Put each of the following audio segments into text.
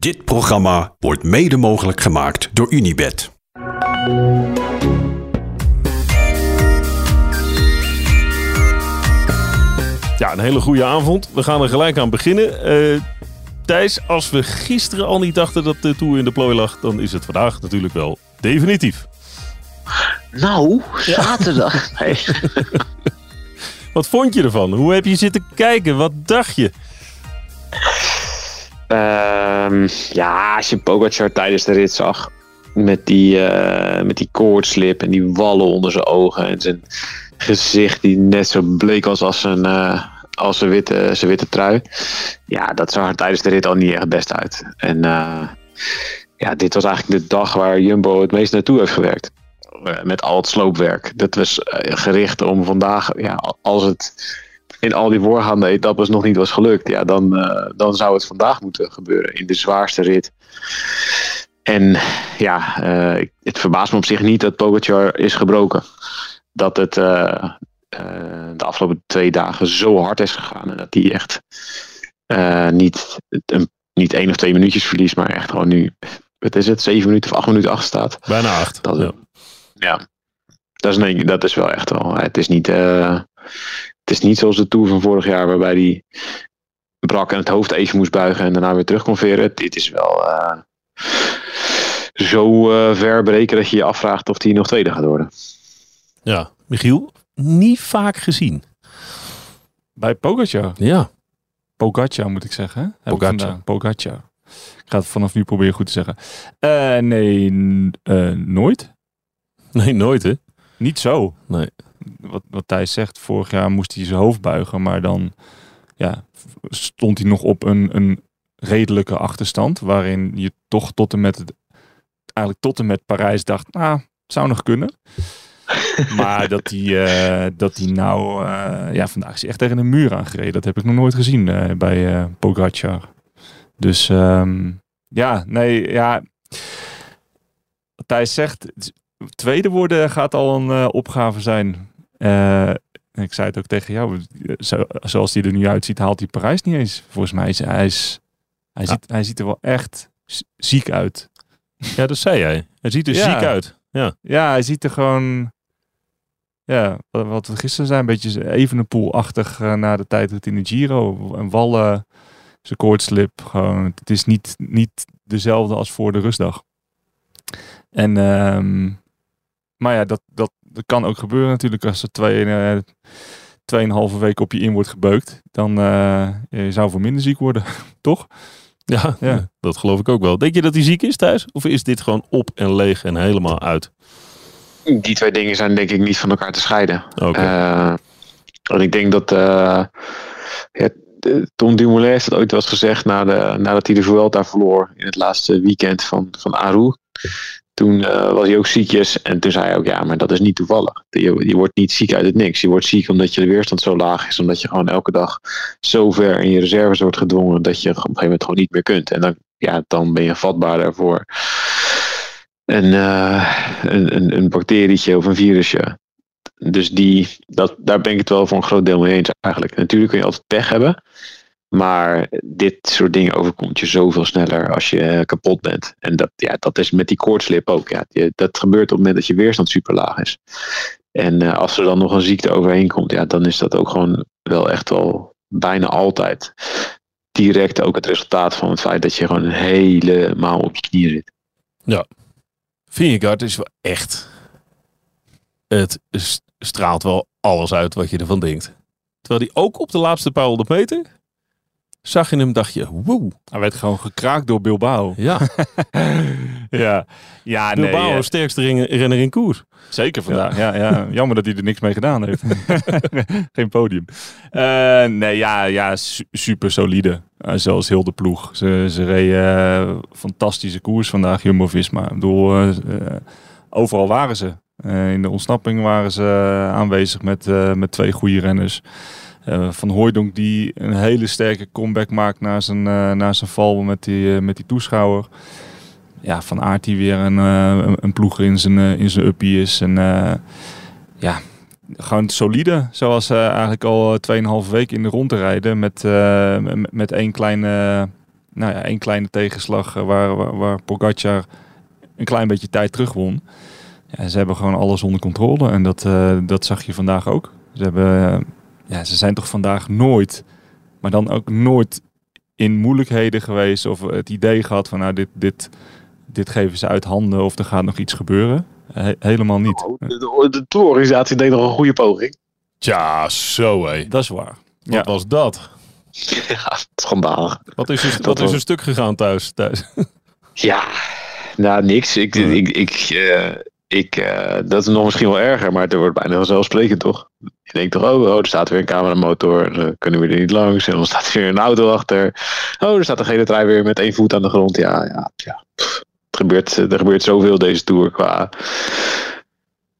Dit programma wordt mede mogelijk gemaakt door Unibed. Ja, een hele goede avond. We gaan er gelijk aan beginnen. Eh, Thijs, als we gisteren al niet dachten dat de Tour in de plooi lag, dan is het vandaag natuurlijk wel definitief. Nou, zaterdag. Nee. Wat vond je ervan? Hoe heb je zitten kijken? Wat dacht je? Ehm, ja, als je Pogacar tijdens de rit zag. Met die, eh, met die koortslip en die wallen onder zijn ogen. En zijn gezicht die net zo bleek was als zijn, eh, als zijn, witte, zijn witte trui. Ja, dat zag er tijdens de rit al niet echt best uit. En eh, ja, dit was eigenlijk de dag waar Jumbo het meest naartoe heeft gewerkt. Met al het sloopwerk. Dat was gericht om vandaag, ja, als het in al die voorgaande etappes nog niet was gelukt, ja, dan, eh, dan zou het vandaag moeten gebeuren in de zwaarste rit. En ja, eh, het verbaast me op zich niet dat Pogacar is gebroken. Dat het eh, de afgelopen twee dagen zo hard is gegaan. En dat hij echt niet, een, niet één of twee minuutjes verliest, maar echt gewoon nu, wat is het, zeven minuten of acht minuten achter staat. Bijna acht. Dat, Ja. ja. Dat is, nee, dat is wel echt wel. Het is niet, het is niet zoals de Tour van vorig jaar, waarbij hij brak en het hoofd even moest buigen en daarna weer terug kon veren. Dit is wel eh, zo eh, ver breken dat je je afvraagt of hij nog tweede gaat worden. ja. Michiel, niet vaak gezien. Bij Pogacar. Ja. Pogacar moet ik zeggen. Heb ik Pogacar. vandaag. Pogacar. Ik ga het vanaf nu proberen goed te zeggen. Eh, nee, eh, nooit. Nee, nooit hè? Niet zo. Nee. Wat, wat Thijs zegt, vorig jaar moest hij zijn hoofd buigen. Maar dan ja, stond hij nog op een, een redelijke achterstand. Waarin je toch tot en met, het, eigenlijk tot en met Parijs dacht, nou, het zou nog kunnen. maar dat hij, eh, dat hij nou, eh, ja, vandaag is hij echt tegen een muur aangereden. Dat heb ik nog nooit gezien eh, bij Pogacar. Dus ehm, ja, nee, ja. Wat Thijs zegt, tweede worden gaat al een opgave zijn. Eh, ik zei het ook tegen jou, zo, zoals hij er nu uitziet, haalt hij Parijs niet eens. Volgens mij is hij, is, hij, Ja. ziet, hij ziet er wel echt ziek uit. Ja, dat zei jij. Hij ziet er Ja. ziek uit. Ja. Ja, hij ziet er gewoon. Ja, wat we gisteren zijn, een beetje evenepoelachtig uh, na de tijd dat in de Giro. Een wallen, zijn koortslip. Gewoon, het is niet, niet dezelfde als voor de rustdag. En, ehm, maar ja, dat, dat, dat kan ook gebeuren natuurlijk als er twee, eh, tweeënhalve week op je in wordt gebeukt. Dan eh je zou voor minder ziek worden, toch? Ja, Ja. dat geloof ik ook wel. Denk je dat hij ziek is thuis? Of is dit gewoon op en leeg en helemaal uit? Die twee dingen zijn denk ik niet van elkaar te scheiden. Oké. Eh, en ik denk dat eh, ja, Tom Dumoulin heeft het ooit wel eens gezegd na de, nadat hij de Vuelta verloor in het laatste weekend van, van Aru. Toen eh, was hij ook ziekjes en toen zei hij ook ja, maar dat is niet toevallig. Je, je wordt niet ziek uit het niks. Je wordt ziek omdat je weerstand zo laag is. Omdat je gewoon elke dag zo ver in je reserves wordt gedwongen dat je op een gegeven moment gewoon niet meer kunt. En dan, ja, dan ben je vatbaarder voor een, eh, een, een, een bacterietje of een virusje. Dus die, dat, daar ben ik het wel voor een groot deel mee eens eigenlijk. Natuurlijk kun je altijd pech hebben. Maar dit soort dingen overkomt je zoveel sneller als je eh, kapot bent. En dat, ja, dat is met die koortslip ook. Ja. Dat gebeurt op het moment dat je weerstand super laag is. En eh, als er dan nog een ziekte overheen komt, ja, dan is dat ook gewoon wel echt wel bijna altijd direct ook het resultaat van het feit dat je gewoon helemaal op je knieën zit. Vingegaard is wel echt... Het straalt wel alles uit wat je ervan denkt. Terwijl hij ook op de laatste paar honderd meter... Zag je hem, dacht je, wow. Hij werd gewoon gekraakt door Bilbao. Ja, ja, ja nee, Bilbao, eh, sterkste ren- renner in koers. Zeker vandaag. Ja. Ja, Jammer dat hij er niks mee gedaan heeft. Geen podium. Eh, nee, ja, ja su- super solide. Eh, zoals heel de ploeg. Ze, ze reden eh, fantastische koers vandaag, Jumbo-Visma. Ik bedoel, overal waren ze. In de ontsnapping waren ze aanwezig met, met twee goede renners. Eh, van Hooijdonk die een hele sterke comeback maakt na zijn, eh, na zijn val met die, eh, met die toeschouwer. Ja, Van Aert die weer een, een- een ploeg in zijn, in zijn uppie is. En ja, gewoon solide. Zoals eigenlijk al 2,5 weken in de rond te rijden. Met, met, één kleine nou ja, één kleine tegenslag waar, waar, Pogacar een klein beetje tijd terug won. Ja, ze hebben gewoon alles onder controle en dat, dat zag je vandaag ook. Ze, hebben, ja, ze zijn toch vandaag nooit, maar dan ook nooit in moeilijkheden geweest of het idee gehad van nou dit, dit, dit geven ze uit handen of er gaat nog iets gebeuren. He- helemaal niet. Oh, De, de, de tourorganisatie deed nog een goede poging. Tja, zo hé. Dat is waar. Wat Ja. was dat? Ja, schandalig. Wat is er, Dat wat is er stuk gegaan thuis? thuis? Ja, nou niks. Ik, Ja. ik, ik, eh, ik, eh, dat is nog misschien wel erger, maar het wordt bijna vanzelfsprekend toch? Je denkt toch, oh, oh er staat weer een cameramotor, dan kunnen we er niet langs. En dan staat er weer een auto achter. Oh, er staat een gele trui weer met één voet aan de grond. Ja, ja, ja. Pff, Het gebeurt, er gebeurt zoveel deze tour qua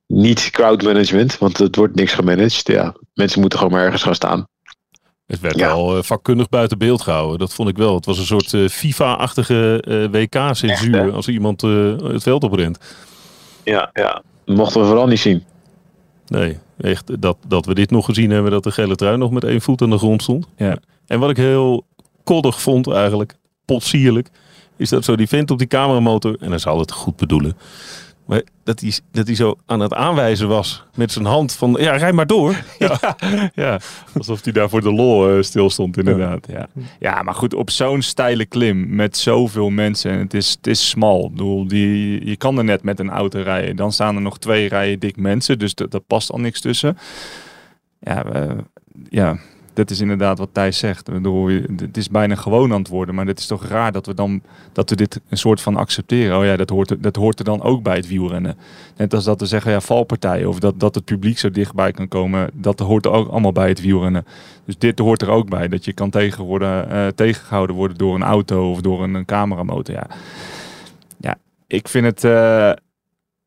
niet crowdmanagement, want het wordt niks gemanaged. Ja, mensen moeten gewoon maar ergens gaan staan. Het werd Ja. wel eh, vakkundig buiten beeld gehouden. Dat vond ik wel. Het was een soort eh, FIFA-achtige eh, WK-censuur als iemand eh, het veld oprent. Ja, ja. Mochten we vooral niet zien. Nee, echt dat, dat we dit nog gezien hebben, dat de gele trui nog met één voet aan de grond stond. Ja. En wat ik heel koddig vond eigenlijk, potsierlijk, is dat zo die vent op die cameramotor, en hij zal het goed bedoelen, maar dat hij, dat hij zo aan het aanwijzen was met zijn hand van, ja, rij maar door. Ja, ja, alsof hij daar voor de lol eh, stil stond inderdaad. Ja. ja, maar goed, op zo'n steile klim met zoveel mensen en het is, het is smal. Ik bedoel, die, je kan er net met een auto rijden. Dan staan er nog twee rijen dik mensen, dus dat, dat past al niks tussen. Ja, eh, ja, dat is inderdaad wat Thijs zegt. Het is bijna gewoon worden, maar het is toch raar dat we dan dat we dit een soort van accepteren. Oh ja, dat hoort, dat hoort er dan ook bij het wielrennen. Net als dat we zeggen, ja, valpartijen of dat, dat het publiek zo dichtbij kan komen, dat hoort er ook allemaal bij het wielrennen. Dus dit hoort er ook bij, dat je kan tegen worden, eh, tegengehouden worden door een auto of door een, een cameramotor. Ja. ja, ik vind het, eh,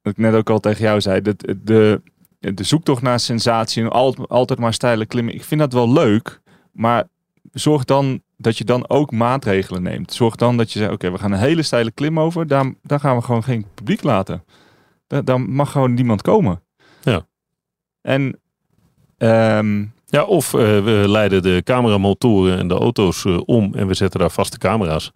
wat ik net ook al tegen jou zei, dat de, de zoektocht naar sensatie en altijd, maar steile klimmen, ik vind dat wel leuk, maar zorg dan dat je dan ook maatregelen neemt. Zorg dan dat je zegt, oké, we gaan een hele steile klim over, daar, daar gaan we gewoon geen publiek laten. Daar, daar mag gewoon niemand komen. Ja. En ehm, Ja, of eh, we leiden de cameramotoren en de auto's eh, om en we zetten daar vaste camera's,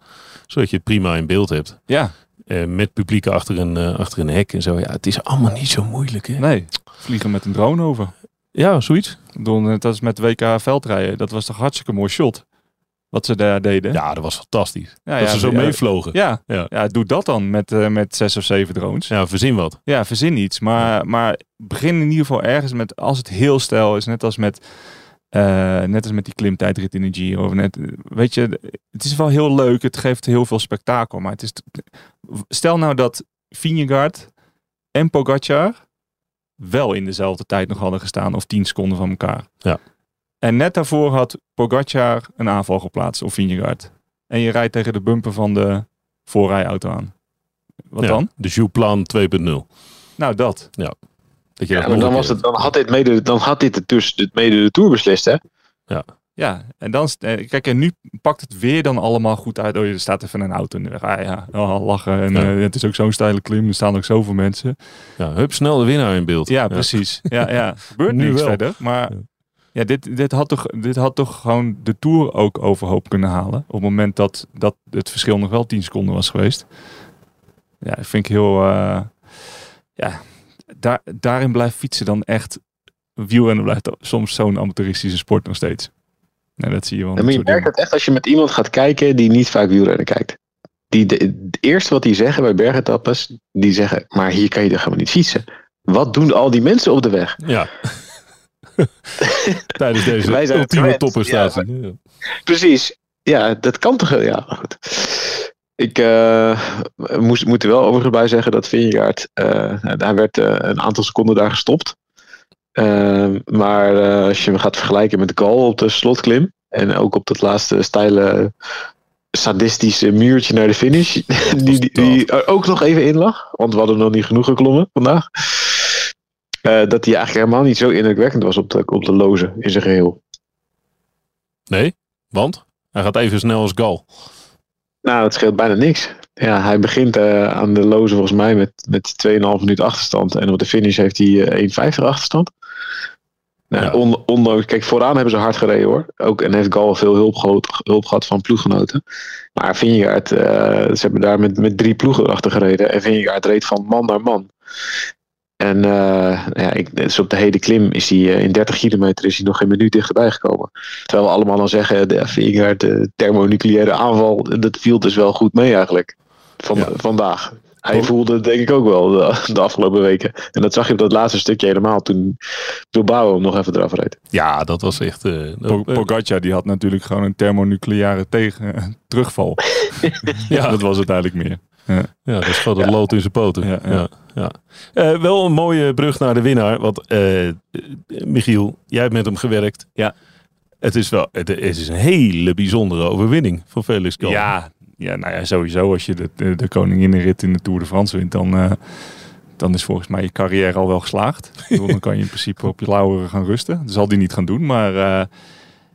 zodat je het prima in beeld hebt. ja, Eh, met publiek achter een, eh, achter een hek en zo. Ja, het is allemaal niet zo moeilijk. Hè? nee, vliegen met een drone over. Ja, zoiets. Net als met WK veldrijden, dat was toch hartstikke mooi shot. Wat ze daar deden. Ja, dat was fantastisch. ja, dat ze zo ja, meevlogen. Ja, Ja. ja. doe dat dan met, eh, met zes of zeven drones. Ja, verzin wat. Ja, verzin iets. Maar, maar begin in ieder geval ergens met, als het heel stijl is, net als met, net als met die klimtijdrit in de Giro. Net, weet je, het is wel heel leuk. Het geeft heel veel spektakel. Maar het is, stel nou dat Vingegaard en Pogacar wel in dezelfde tijd nog hadden gestaan. Of 10 seconden van elkaar. Ja. En net daarvoor had Pogacar een aanval geplaatst. Of Vingegaard. En je rijdt tegen de bumper van de voorrijauto aan. Wat Ja, dan? De Jouplan 2.0. Nou, dat. Dat je Ja, dat maar nog dan, was het, dan had dit mede, dan had dit het dus dit mede de Tour beslist, hè? Ja, en dan, eh, kijk, en nu pakt het weer dan allemaal goed uit. Oh, er staat even een auto in de weg. Ah ja, oh, lachen. En Ja. eh, het is ook zo'n steile klim. Er staan ook zoveel mensen. Ja, hup, snel de winnaar in beeld. Ja, precies. Ja, ja. Gebeurt Nu niks wel. verder. Maar Ja. ja, dit, dit, had toch, dit had toch gewoon de Tour ook overhoop kunnen halen. Op het moment dat, dat het verschil nog wel 10 seconden was geweest. Ja, dat vind ik heel... eh, ja, daar, daarin blijft fietsen dan echt... Wielrennen blijft soms zo'n amateuristische sport nog steeds. Nou, dat zie je wel. Maar je merkt het echt als je met iemand gaat kijken die niet vaak wielrennen kijkt. Die de, het eerste wat die zeggen bij bergetappes, die zeggen, maar hier kan je toch helemaal niet fietsen. Wat doen al die mensen op de weg? Ja. Tijdens deze Wij zijn ultieme topprestatie. Ja. Precies. Ja, dat kan toch? Ja, goed. Ik eh, moest, moet er wel overigens bij zeggen dat Vingegaard, eh hij werd eh, een aantal seconden daar gestopt. Eh, maar eh, als je hem gaat vergelijken met de Gal op de slotklim en ook op dat laatste steile sadistische muurtje naar de finish, die, die, die er ook nog even in lag, want we hadden nog niet genoeg geklommen vandaag. eh, dat hij eigenlijk helemaal niet zo indrukwekkend was op de, op de loze in zijn geheel. Nee, want hij gaat even snel als Gal. Nou, het scheelt bijna niks. Ja, hij begint eh, aan de loze volgens mij met, met 2,5 minuut achterstand. En op de finish heeft hij eh 1,50 achterstand. Nou, Ja. on- ondanks, kijk, vooraan hebben ze hard gereden hoor. Ook, en heeft Gal veel hulp, gehad- hulp gehad van ploeggenoten. Maar Vingegaard, eh, ze hebben daar met, met drie ploegen achter gereden. En Vingegaard reed van man naar man. En eh, ja, ik, dus op de hele klim is hij eh, in 30 kilometer is hij nog geen minuut dichterbij gekomen. Terwijl we allemaal dan zeggen, de Vingegaard, de thermonucleaire aanval, dat viel dus wel goed mee eigenlijk. Van, Ja. Vandaag. Hij voelde het denk ik ook wel de, de afgelopen weken. En dat zag je op dat laatste stukje helemaal toen Bilbao hem nog even eraf reed. Ja, dat was echt... eh, Pogacar die had natuurlijk gewoon een thermonucleaire tegen, terugval. Ja. Dat was het eigenlijk meer. Ja, dat schoot het lood in zijn poten. Ja, Ja, ja. ja. Eh, wel een mooie brug naar de winnaar. Want eh, eh, Michiel, jij hebt met hem gewerkt. Ja. Het is wel het, is een hele bijzondere overwinning voor Felix Gal. Ja, ja, nou ja, sowieso als je de, de, de koninginnenrit in de Tour de France wint, dan, eh, dan is volgens mij je carrière al wel geslaagd. Dan kan je in principe op je lauweren gaan rusten. Dat zal die niet gaan doen, maar eh,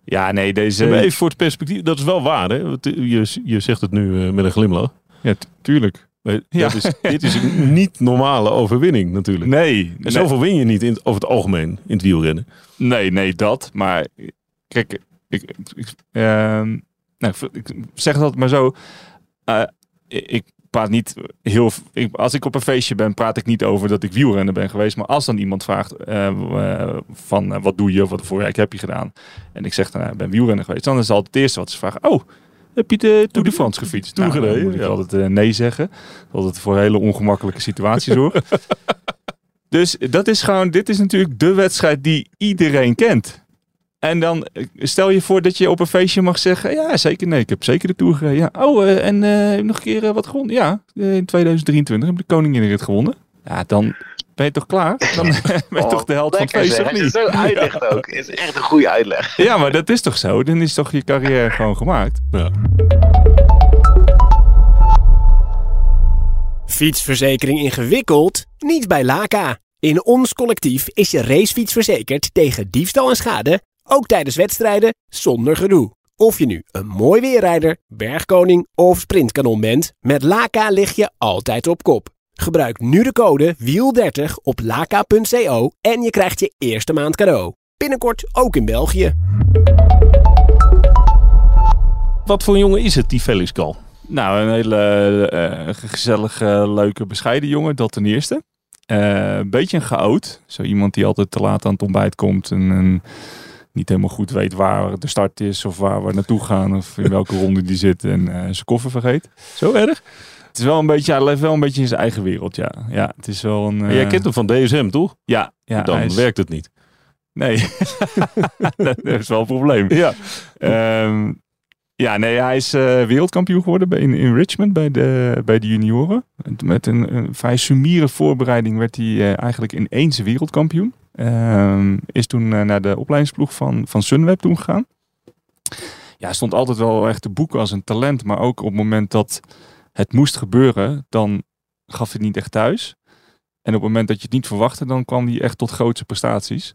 ja, nee, deze... Maar even voor het perspectief, dat is wel waar hè? Want Je, je zegt het nu eh, met een glimlach. Ja, tu- tuurlijk. Maar Ja. is, dit is een niet normale overwinning natuurlijk. Nee, En nee, zoveel win je niet in, over het algemeen in het wielrennen. nee, nee, dat. Maar kijk, ik, ik, ehm, nou, ik zeg het altijd maar zo. Eh, ik praat niet heel. Ik, als ik op een feestje ben, praat ik niet over dat ik wielrenner ben geweest. Maar als dan iemand vraagt eh, eh, van wat doe je of wat voor werk heb je gedaan. En ik zeg dan, ik ben wielrenner geweest. Dan is het altijd het eerste wat ze vragen. Oh, heb je de Tour de France gefietst? Tour Nou, dan moet ik ja. altijd nee zeggen. Dat het voor een hele ongemakkelijke situatie zorgt. dus dat is gewoon, dit is natuurlijk de wedstrijd die iedereen kent. En dan eh, stel je voor dat je op een feestje mag zeggen: Ja, zeker. Nee, ik heb zeker de Tour gereden. Ja. Oh, eh, en eh, heb je nog een keer wat gewonnen? Ja, in 2023 heb ik de Koninginrit gewonnen. Ja, dan ben je toch klaar? Dan ben je toch de held van het feest, of niet? zo uitlegt ook. Het is echt een goede uitleg. Ja, maar dat is toch zo? Dan is toch je carrière gewoon gemaakt? Ja. Fietsverzekering ingewikkeld? Niet bij Laka. In ons collectief is je racefiets verzekerd tegen diefstal en schade, ook tijdens wedstrijden, zonder gedoe. Of je nu een mooi weerrijder, bergkoning of sprintkanon bent, met Laka lig je altijd op kop. Gebruik nu de code WIEL30 op laka.co en je krijgt je eerste maand cadeau. Binnenkort ook in België. Wat voor een jongen is het, die Felix Gal? Nou, een hele eh, gezellige, leuke, bescheiden jongen, dat ten eerste. Eh, een beetje een chaot. Zo iemand die altijd te laat aan het ontbijt komt en, en niet helemaal goed weet waar de start is of waar we naartoe gaan of in welke ronde die zit en eh, zijn koffer vergeet. Zo erg? Het is wel een beetje, hij leeft wel een beetje in zijn eigen wereld, ja. Ja, het is wel een... Jij eh, kent hem van DSM, toch? Ja, ja Dan is- werkt het niet. Nee, dat is wel een probleem. Ja. Ehm, ja, nee, hij is eh, wereldkampioen geworden bij, in, in Richmond bij de, bij de junioren. Met een, een vrij sumiere voorbereiding werd hij eigenlijk ineens wereldkampioen. Ehm, is toen eh, naar de opleidingsploeg van, van Sunweb toen gegaan. Ja, stond altijd wel echt te boeken als een talent. Maar ook op het moment dat het moest gebeuren, dan gaf hij niet echt thuis. En op het moment dat je het niet verwachtte, dan kwam hij echt tot grootste prestaties.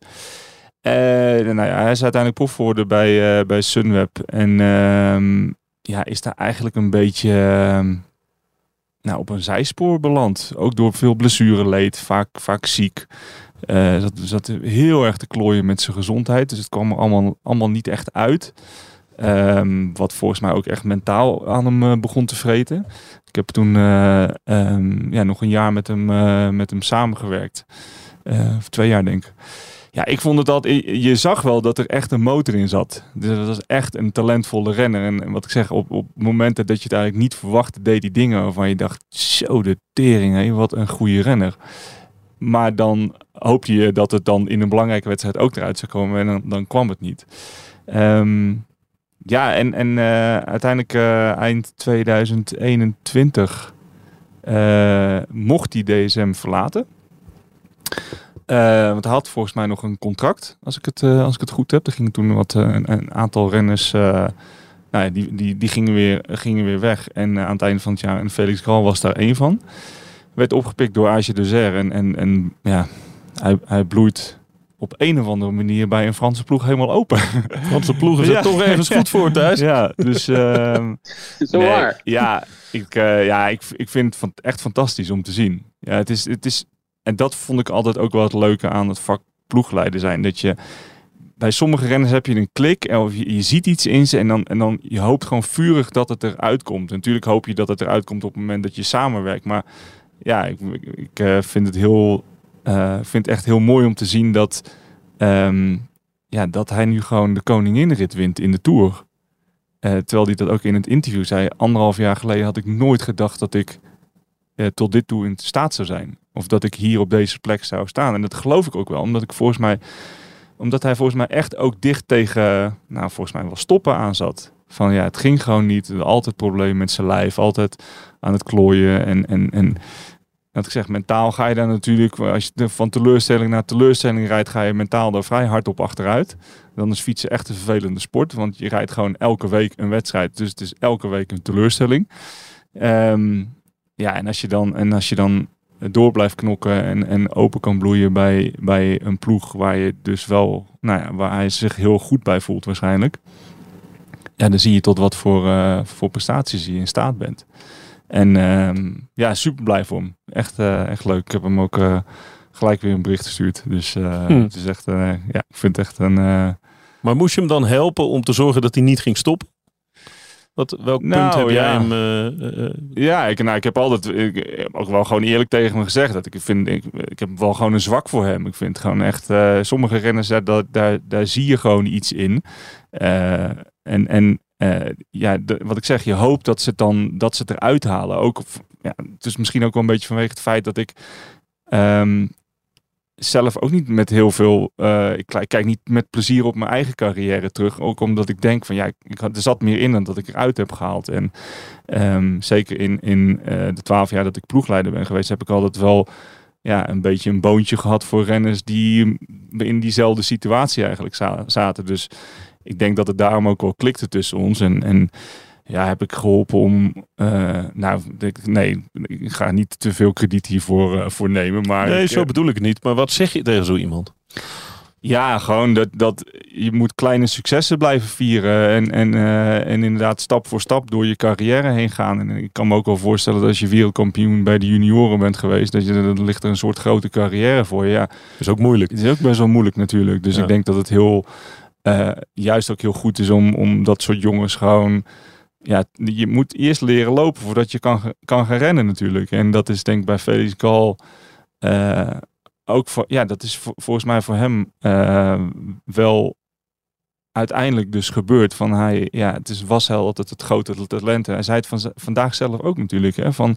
Eh, nou ja, hij is uiteindelijk prof geworden bij, eh, bij Sunweb. En ehm, ja, is daar eigenlijk een beetje ehm, nou, op een zijspoor beland. Ook door veel blessureleed, vaak, vaak ziek. Eh zat, heel erg te klooien met zijn gezondheid. Dus het kwam er allemaal, allemaal niet echt uit. Ehm, wat volgens mij ook echt mentaal aan hem eh, begon te vreten. Ik heb toen eh, ehm, ja, nog een jaar met hem, met hem samengewerkt. Of twee jaar denk ik. Ja, ik vond het. Je zag wel dat er echt een motor in zat. Dus dat was echt een talentvolle renner. En, wat ik zeg, op, op momenten dat je het eigenlijk niet verwachtte, deed hij dingen waarvan je dacht: zo de tering, wat een goede renner. Maar dan hoopte je dat het dan in een belangrijke wedstrijd ook eruit zou komen. En dan, kwam het niet. Ehm, ja, en, en eh, uiteindelijk eh, eind 2021 eh, mocht hij DSM verlaten. Want hij had volgens mij nog een contract, als ik het, als ik het goed heb. Er gingen toen wat, een, aantal renners, nou ja, die, die, die gingen, weer, gingen weer weg. En aan het einde van het jaar, en Felix Gal was daar één van. Werd opgepikt door Age de Zer. En, en, en ja, hij, hij bloeit op een of andere manier bij een Franse ploeg helemaal open. Franse ploegen zijn Ja. toch ergens goed voor thuis. ja, dus... ehm, Zo Nee, waar. Ja, ik, eh, ja ik, ik vind het van- echt fantastisch om te zien. Ja, het is, het is, en dat vond ik altijd ook wel het leuke aan het vak ploegleider zijn. Dat je bij sommige renners heb je een klik en of je, je ziet iets in ze en dan, en dan je hoopt gewoon vurig dat het eruit komt. Natuurlijk hoop je dat het eruit komt op het moment dat je samenwerkt. Maar ja, ik, ik, eh, vind het heel, eh, vind echt heel mooi om te zien dat, ehm, ja, dat hij nu gewoon de koninginrit wint in de Tour. Eh, terwijl hij dat ook in het interview zei. Anderhalf jaar geleden had ik nooit gedacht dat ik tot dit toe in staat zou zijn. Of dat ik hier op deze plek zou staan. En dat geloof ik ook wel. Omdat ik volgens mij omdat hij volgens mij echt ook dicht tegen, nou volgens mij wel stoppen aan zat. Van ja, het ging gewoon niet. Altijd problemen met zijn lijf. Altijd aan het klooien. En, en, en wat ik zeg, mentaal ga je daar natuurlijk, als je van teleurstelling naar teleurstelling rijdt, ga je mentaal daar vrij hard op achteruit. Dan is fietsen echt een vervelende sport, want je rijdt gewoon elke week een wedstrijd. Dus het is elke week een teleurstelling. Ehm, ja, en als je dan, en als je dan door blijft knokken en, en open kan bloeien bij, bij een ploeg waar je dus wel, nou ja, waar hij zich heel goed bij voelt waarschijnlijk. Ja, dan zie je tot wat voor, uh, voor prestaties je in staat bent. En uh, ja, super blij voor hem. Echt, uh, echt leuk. Ik heb hem ook uh, gelijk weer een bericht gestuurd. Dus hmm. het is echt, ja, ik vind het echt een... Maar moest je hem dan helpen om te zorgen dat hij niet ging stoppen? Wat, welk nou, punt heb ja. jij hem... Ja, ik, nou, ik heb altijd ik, ook wel gewoon eerlijk tegen hem gezegd. Dat ik vind, ik, ik heb wel gewoon een zwak voor hem. Ik vind gewoon echt, sommige renners, daar, daar, daar, daar zie je gewoon iets in. en en ja, de, wat ik zeg, je hoopt dat ze het dan dat ze het eruit halen. Ook, ja, het is misschien ook wel een beetje vanwege het feit dat ik um, zelf ook niet met heel veel. Uh, ik kijk niet met plezier op mijn eigen carrière terug. Ook omdat ik denk van ja, ik er zat meer in dan dat ik eruit heb gehaald. En um, zeker in, in uh, de twaalf jaar dat ik ploegleider ben geweest, heb ik altijd wel ja, een beetje een boontje gehad voor renners die in diezelfde situatie eigenlijk zaten. Dus ik denk dat het daarom ook wel klikte tussen ons. En, en ja, heb ik geholpen om. Uh, nou, nee, ik ga niet te veel krediet hiervoor uh, voor nemen. Maar nee, ik, zo bedoel ik het niet. Maar wat zeg je tegen zo iemand? Ja, gewoon dat, dat je moet kleine successen blijven vieren. En, en, uh, en inderdaad stap voor stap door je carrière heen gaan. En ik kan me ook wel voorstellen dat als je wereldkampioen bij de junioren bent geweest, dat je dan ligt er een soort grote carrière voor je. Ja, is ook moeilijk. Het is ook best wel moeilijk natuurlijk. Dus ja. ik denk dat het heel juist ook heel goed is om, om dat soort jongens gewoon ja, je moet eerst leren lopen voordat je kan, kan gaan rennen natuurlijk. En dat is denk ik bij Felix Gal uh, ook voor, ja, dat is voor, volgens mij voor hem uh, wel uiteindelijk dus gebeurd. Van hij, ja, het is, was heel altijd het grote talent. Hij zei het van, vandaag zelf ook natuurlijk. Hè, van,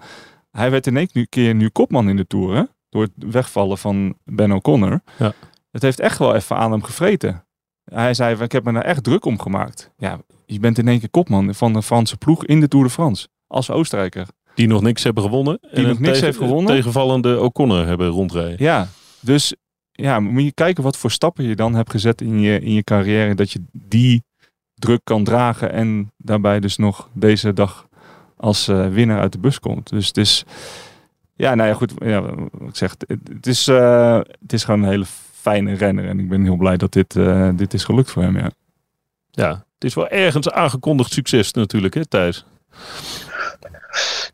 hij werd in één keer nu kopman in de Tour. Hè, door het wegvallen van Ben O'Connor. Ja. Het heeft echt wel even aan hem gevreten. Hij zei, ik heb me daar echt druk om gemaakt. Ja, je bent in één keer kopman van de Franse ploeg in de Tour de France. Als Oostenrijker. Die nog niks hebben gewonnen. Die nog niks tegen, heeft gewonnen. Tegenvallende O'Connor hebben rondrijden. Ja, dus ja, moet je kijken wat voor stappen je dan hebt gezet in je, in je carrière. Dat je die druk kan dragen en daarbij dus nog deze dag als uh, winnaar uit de bus komt. Dus het is, ja, nou ja, goed. Ja, ik zeg, het, het is, uh, het is gewoon een hele fijne renner. En ik ben heel blij dat dit, uh, dit is gelukt voor hem, ja. Ja, het is wel ergens aangekondigd succes natuurlijk, hè, Thijs?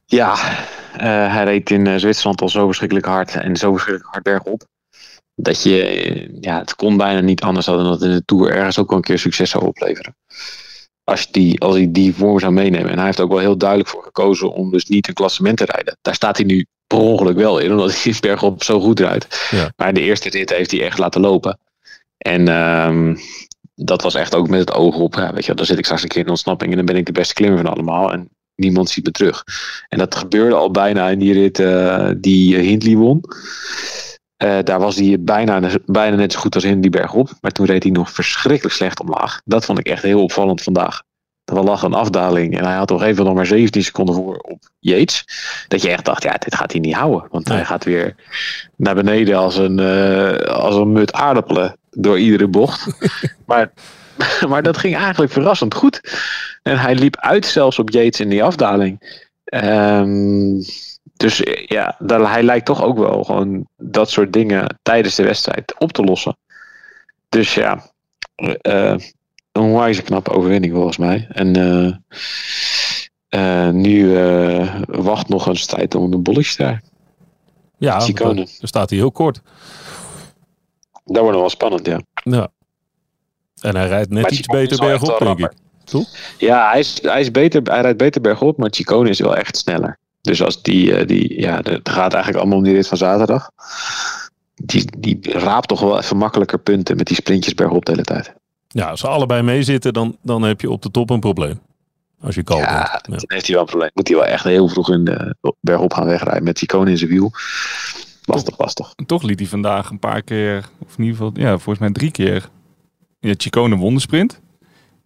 Ja, uh, hij reed in uh, Zwitserland al zo verschrikkelijk hard en zo verschrikkelijk hard bergop. Dat je, uh, ja, het kon bijna niet anders dan dat in de Tour ergens ook wel een keer succes zou opleveren. Als, je die, als hij die vorm zou meenemen. En hij heeft ook wel heel duidelijk voor gekozen om dus niet een klassement te rijden. Daar staat hij nu per ongeluk wel in, omdat hij bergop zo goed rijdt. Ja. Maar in de eerste rit heeft hij echt laten lopen. En um, dat was echt ook met het oog op, weet je, dan zit ik straks een keer in ontsnapping en dan ben ik de beste klimmer van allemaal. En niemand ziet me terug. En dat gebeurde al bijna in die rit uh, die Hindley won. Uh, daar was hij bijna, bijna net zo goed als in die berg op. Maar toen reed hij nog verschrikkelijk slecht omlaag. Dat vond ik echt heel opvallend vandaag. Er lag een afdaling en hij had gegeven moment nog maar 17 seconden voor op Yates. Dat je echt dacht, ja, dit gaat hij niet houden. Want Nee. hij gaat weer naar beneden als een, uh, als een mut aardappelen door iedere bocht. maar, maar dat ging eigenlijk verrassend goed. En hij liep uit zelfs op Yates in die afdaling. Um, dus ja, dat, hij lijkt toch ook wel gewoon dat soort dingen tijdens de wedstrijd op te lossen. Dus ja, uh, een onwijs knappe overwinning volgens mij. En uh, uh, nu wacht nog een strijd om de bolletjes daar. Ja, dan staat hij heel kort. Dat wordt nog wel spannend, ja. Ja. En hij rijdt net Maar iets Ciccone beter bergop, denk ik. Ja, hij, is, hij, is beter, hij rijdt beter bergop, maar Chicone is wel echt sneller. Dus als die, eh, die ja, het gaat eigenlijk allemaal om die rit van zaterdag. Die, die raapt toch wel even makkelijker punten met die sprintjes bergop de hele tijd. Ja, als ze allebei meezitten, dan, dan heb je op de top een probleem. Als je kalm Ja, dan heeft hij wel een probleem. Moet hij wel echt heel vroeg in de bergop gaan wegrijden met Chicone in zijn wiel. Lastig, lastig. En toch liet hij vandaag een paar keer, of in ieder geval, ja, volgens mij drie keer. Ja, Chicone won de sprint.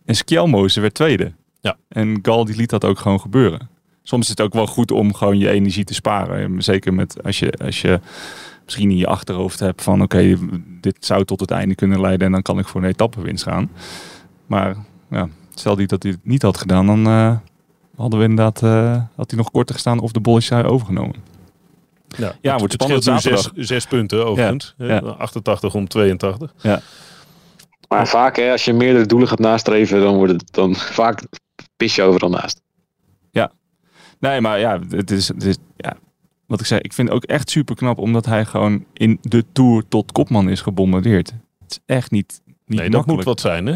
En Skjelmoze werd tweede. Ja. En Gal die liet dat ook gewoon gebeuren. Soms is het ook wel goed om gewoon je energie te sparen. En Zeker met als je, als je misschien in je achterhoofd hebt van oké, dit zou tot het einde kunnen leiden en dan kan ik voor een etappenwinst gaan. Maar ja, stel die dat hij het niet had gedaan, dan eh, hadden we inderdaad, eh, had hij nog korter gestaan of de bolletjes overgenomen. Ja, Ja, het- wordt het spannend zes, zes punten overigens. Ja, Eh, ja. 88 om 82. Maar vaak, hè, als je meerdere doelen gaat nastreven, dan wordt het dan vaak pis je overal naast. Nee, maar ja, het is, het is ja, wat ik zei, ik vind het ook echt super knap omdat hij gewoon in de Tour tot kopman is gebombardeerd. Het is echt niet, niet Nee, dat makkelijk. moet wat zijn, hè?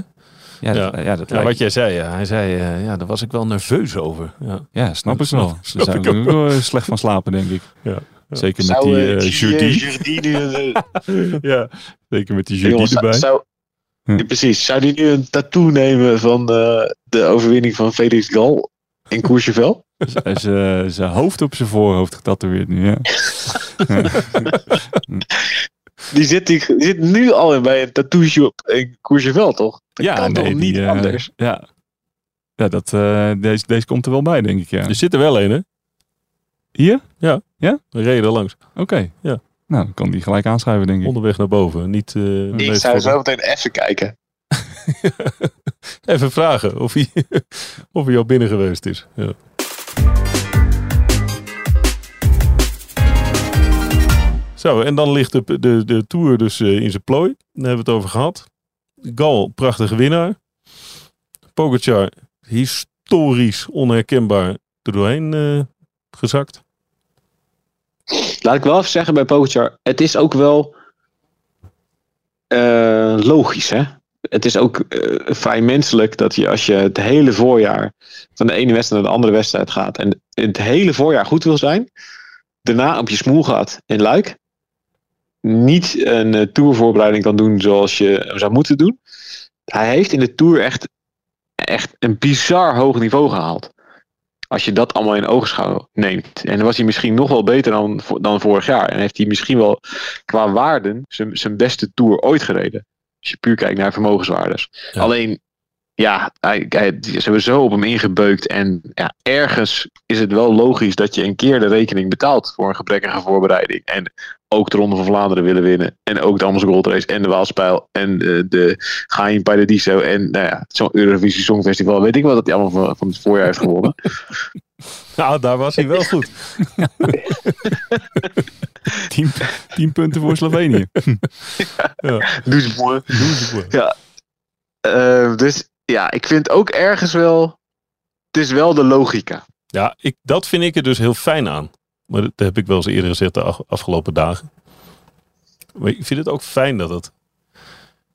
Ja, dat, Ja. dat Ja, wat jij zei, ja. hij zei, eh, ja, daar was ik wel nerveus over. Ja. ja, snap ik wel. Daar snap zou ik ook wel slecht van slapen, denk ik. Ja. Zeker met die. Jourdi Ja, zeker met die Jongens, zou, erbij. zou- Hm. Ja, precies. Zou die nu een tattoo nemen van eh, de overwinning van Felix Gal in Courchevel? Z- Zijn hoofd op zijn voorhoofd getatoeëerd nu, ja. Die zit, die, die zit nu al bij een tattoo shop in Courchevel, toch? Dat ja, kan toch niet die, eh, anders? Ja, ja dat, eh, deze, deze komt er wel bij, denk ik, ja. Er zit er wel een, hè? Hier? We reden er langs. Oké. Ja. Nou, dan kan die gelijk aanschrijven, denk ik. Onderweg naar boven. Niet, eh, Ik zou zo meteen even kijken. Even vragen of hij, of hij al binnen geweest is. Ja. Zo, en dan ligt de, de, de Tour dus eh, in zijn plooi. Daar hebben we het over gehad. Gal, prachtige winnaar. Pogacar, historisch onherkenbaar er doorheen eh, gezakt. Laat ik wel even zeggen bij Pogacar, het is ook wel eh, logisch, hè? Het is ook eh, vrij menselijk dat je als je het hele voorjaar van de ene wedstrijd naar de andere wedstrijd gaat en het hele voorjaar goed wil zijn, daarna op je smoel gaat in Luik, niet een eh, tourvoorbereiding kan doen zoals je zou moeten doen. Hij heeft in de tour echt, echt een bizar hoog niveau gehaald. Als je dat allemaal in oogschouw neemt. En was hij misschien nog wel beter dan, dan vorig jaar. En heeft hij misschien wel qua waarden zijn, zijn beste tour ooit gereden. Als je puur kijkt naar vermogenswaardes. Ja. Alleen, ja, hij, hij, ze hebben zo op hem ingebeukt. En ja, ergens is het wel logisch dat je een keer de rekening betaalt voor een gebrekkige voorbereiding. En ook de Ronde van Vlaanderen willen winnen. En ook de Amstel Gold Race en de Waalspijl. En de, de Gain Paradiso. En nou ja, zo'n Eurovisie Songfestival. Weet ik wel dat hij allemaal van, van het voorjaar heeft gewonnen. Nou, daar was hij wel goed. Tien, tien punten voor Slovenië. Doe ze voor. Eh, dus ja, ik vind ook ergens wel. Het is wel de logica. Ja, ik, dat vind ik er dus heel fijn aan. Maar dat heb ik wel eens eerder gezegd de af- afgelopen dagen. Maar ik vind het ook fijn dat het,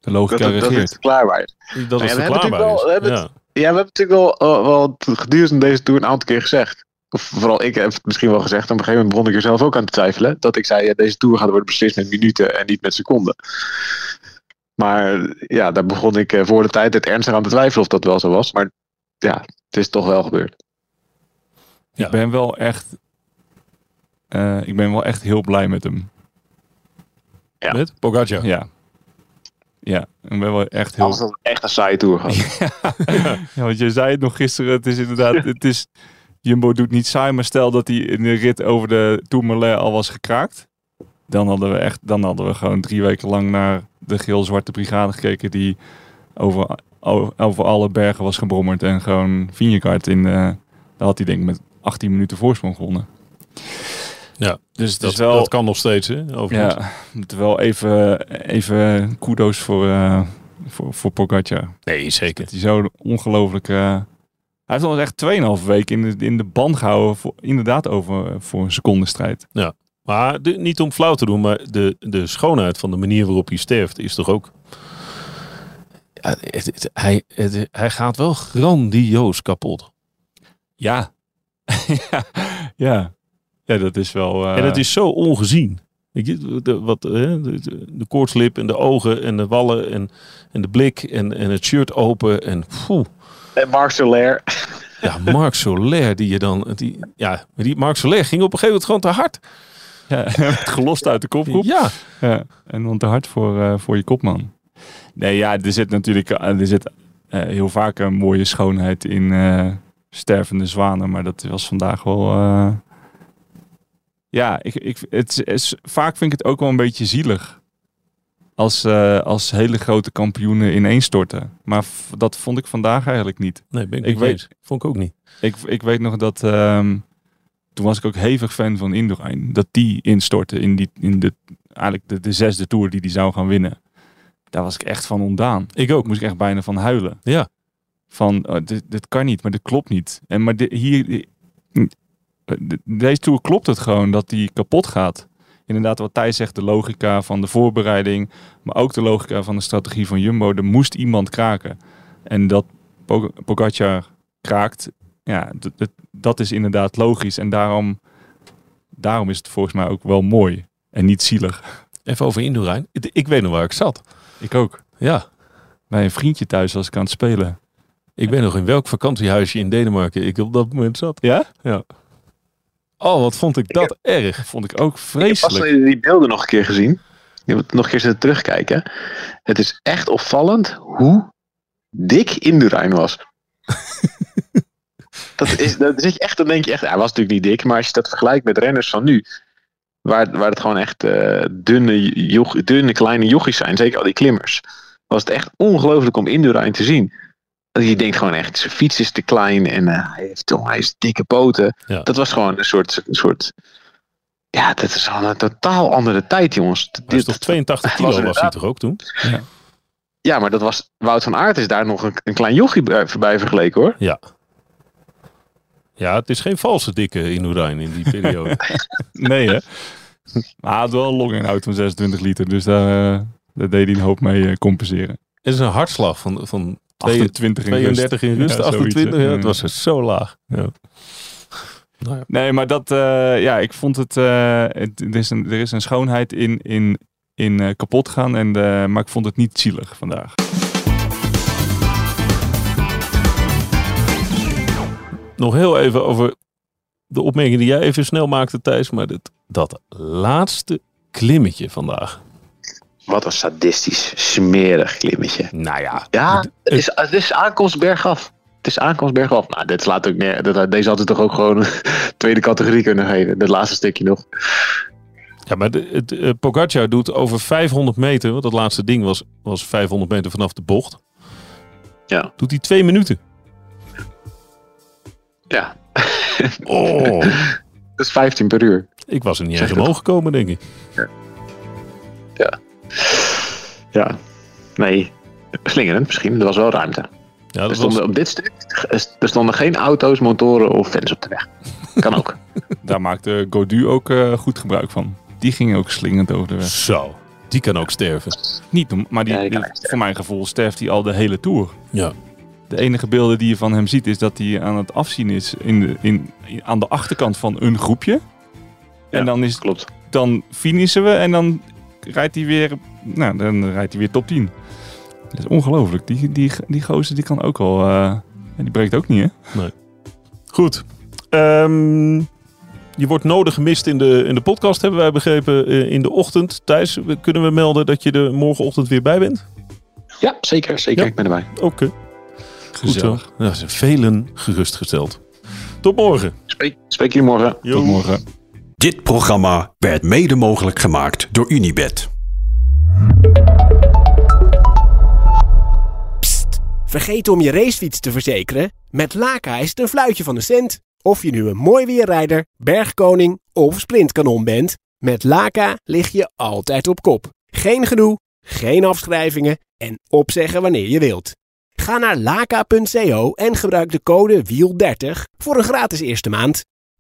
De logica Dat, het- dat het klaarbaar is. dat Ja, het we hebben verklaarbaar natuurlijk is. wel- we hebben ja. Ja, we hebben natuurlijk wel, wel, wel gedurende deze tour een aantal keer gezegd. Of vooral ik heb het misschien wel gezegd. Op een gegeven moment begon ik er zelf ook aan te twijfelen. Dat ik zei, ja, deze tour gaat worden beslist met minuten en niet met seconden. Maar ja, daar begon ik eh, voor de tijd het ernstig aan te twijfelen of dat wel zo was. Maar ja, het is toch wel gebeurd. Ja. Ik ben wel echt... eh, ik ben wel echt heel blij met hem. Ja. Met Pogacar. Ja. Ja, ik ben wel echt heel... Had het echt een saaie tour gehad. Ja, want je zei het nog gisteren. Het is inderdaad... Het is, Jumbo doet niet saai, maar stel dat hij in de rit over de Tourmalet al was gekraakt. Dan hadden we echt... Dan hadden we gewoon drie weken lang naar de geel-zwarte brigade gekeken die over, over, alle bergen was gebrommerd. En gewoon Vingegaard in... eh daar had hij denk ik met 18 minuten voorsprong gewonnen. Ja, dus het Dat, wel... dat kan nog steeds, hè? Overigens. Ja, moeten wel even, even kudos voor, eh voor, voor Pogacar. Nee, zeker. Dat hij zo ongelooflijk... heeft al echt 2,5 weken in de, in de band gehouden. Voor, inderdaad over voor een secondenstrijd. Maar Maar de- niet om flauw te doen, maar de, de schoonheid van de manier waarop hij sterft is toch ook... Ja, het, het- hij, het- hij gaat wel grandioos kapot. Ja. ja. ja. Ja, dat is wel... eh, En het is zo ongezien. Weet je, de, wat, hè, de, de, de koortslip en de ogen en de wallen en, en de blik en, en het shirt open. En poeh. En Soler. Ja, Marc Soler, die je dan... Die, ja, die Marc Soler ging op een gegeven moment gewoon te hard. Ja, gelost uit de kopgroep. Ja, Ja, en dan te hard voor, eh, voor je kopman. Nee, ja, er zit natuurlijk eh, er zit, eh, heel vaak een mooie schoonheid in eh, stervende zwanen. Maar dat was vandaag wel... ja, ik, ik, het is- vaak vind ik het ook wel een beetje zielig. Als, eh, als hele grote kampioenen ineenstorten. Maar dat vond ik vandaag eigenlijk niet. nee, ben ik, weet- eens. Vond ik ook niet. Ik, ik weet nog dat... ehm, toen was ik ook hevig fan van Indurain. Dat die instortte in, die, in de, eigenlijk de, de zesde tour die die zou gaan winnen. Daar was ik echt van ontdaan. Ik ook. Moest ik echt bijna van huilen. Ja. Van, oh, dit, dit kan niet, maar dit klopt niet. En maar di- hier... de- Deze tour klopt het gewoon dat die kapot gaat. Inderdaad, wat Thijs zegt, de logica van de voorbereiding. Maar ook de logica van de strategie van Jumbo. Er moest iemand kraken. En dat Pog- Pogacar kraakt, ja, dat is inderdaad logisch. En daarom, daarom is het volgens mij ook wel mooi. En niet zielig. Even over Indurain. Ik weet nog waar ik zat. Ik ook. Ja, Bij een vriendje thuis was ik aan het spelen. ik weet nog in welk vakantiehuisje in Denemarken ik op dat moment zat. Ja? Oh, wat vond ik dat erg. Vond ik ook Ik heb vreselijk. pas die beelden nog een keer gezien. Je moet nog een keer terugkijken. Het is echt opvallend hoe dik Indurain was. dat is, dat zit je echt, dan denk je echt, hij was natuurlijk niet dik, maar als je dat vergelijkt met renners van nu, waar, waar het gewoon echt eh, dunne, joch, dunne kleine jochies zijn, zeker al die klimmers, was het echt ongelooflijk om Indurain te zien. Je denkt gewoon echt, zijn fiets is te klein en eh, hij, heeft, toch- hij is dikke poten. Ja. Dat was gewoon een soort, een soort ja, dat is al een totaal andere tijd, jongens. Hij is toch 82 was kilo was hij toch ook toen? Ja, maar dat was, Wout van Aert is daar nog een, een klein jochie bij, voorbij vergeleken hoor. Ja. Ja, het is geen valse dikke Indurain in die periode. Nee, hè? Maar hij had wel een longinhoud van 26 liter. Dus daar, eh, daar deed hij een hoop mee eh, compenseren. Het is een hartslag van, van 28 in rust. 32 in rust, Ja, zoiets, 28. hè? Ja, het was dus zo laag. Ja. Nou ja. Nee, maar dat, eh, ja, ik vond het, eh, het er, is een, er is een schoonheid in, in, in eh, kapot gaan, en, maar ik vond het niet zielig vandaag. Nog heel even over de opmerking die jij even snel maakte, Thijs. Maar dat, dat laatste klimmetje vandaag. Wat een sadistisch, smerig klimmetje. Nou ja, Ja, het- is, het is aankomst bergaf. Het is aankomst bergaf. Nou, dit slaat ook neer. Dat, deze had het toch ook gewoon tweede categorie kunnen geven. Dat laatste stukje nog. Ja, maar de, het, eh, Pogacar doet over 500 meter, want dat laatste ding was, was 500 meter vanaf de bocht. Ja. Doet hij twee minuten. Ja, Oh, dat is 15 per uur. ik was er niet eens omhoog gekomen, denk ik. Ja, nee. Slingerend misschien. Er was wel ruimte. Ja, Er dat stonden was, op dit stuk er stonden geen auto's, motoren of fans op de weg. Kan ook. Daar maakte Godu ook eh, goed gebruik van. Die ging ook slingend over de weg. zo. Die kan ook sterven. Niet, om- maar die, Ja, voor mijn gevoel sterft hij al de hele tour. Ja. De enige beelden die je van hem ziet is dat hij aan het afzien is in de, in, in- aan de achterkant van een groepje. Ja. En dan, is, Klopt. dan finishen we en dan rijdt hij weer, nou, dan rijdt hij weer top 10. Dat is ongelooflijk. Die, die, die gozer die kan ook wel, eh, die breekt ook niet hè? Goed. Ehm, je wordt nodig gemist in de, in de podcast, hebben wij begrepen, eh, in de ochtend. Thijs, kunnen we melden dat je er morgenochtend weer bij bent? Ja, zeker. Zeker. Ja. Ik ben erbij. Oké. Goed zo. Nou, zijn velen gerustgesteld. Tot morgen. Spreek, spreek jullie morgen. Tot morgen. Dit programma werd mede mogelijk gemaakt door Unibed. Psst, vergeet om je racefiets te verzekeren? Met Laka is het een fluitje van de cent. Of je nu een mooi weerrijder, bergkoning of sprintkanon bent, met Laka lig je altijd op kop. Geen gedoe, geen afschrijvingen en opzeggen wanneer je wilt. Ga naar laka.co en gebruik de code WIEL30 voor een gratis eerste maand.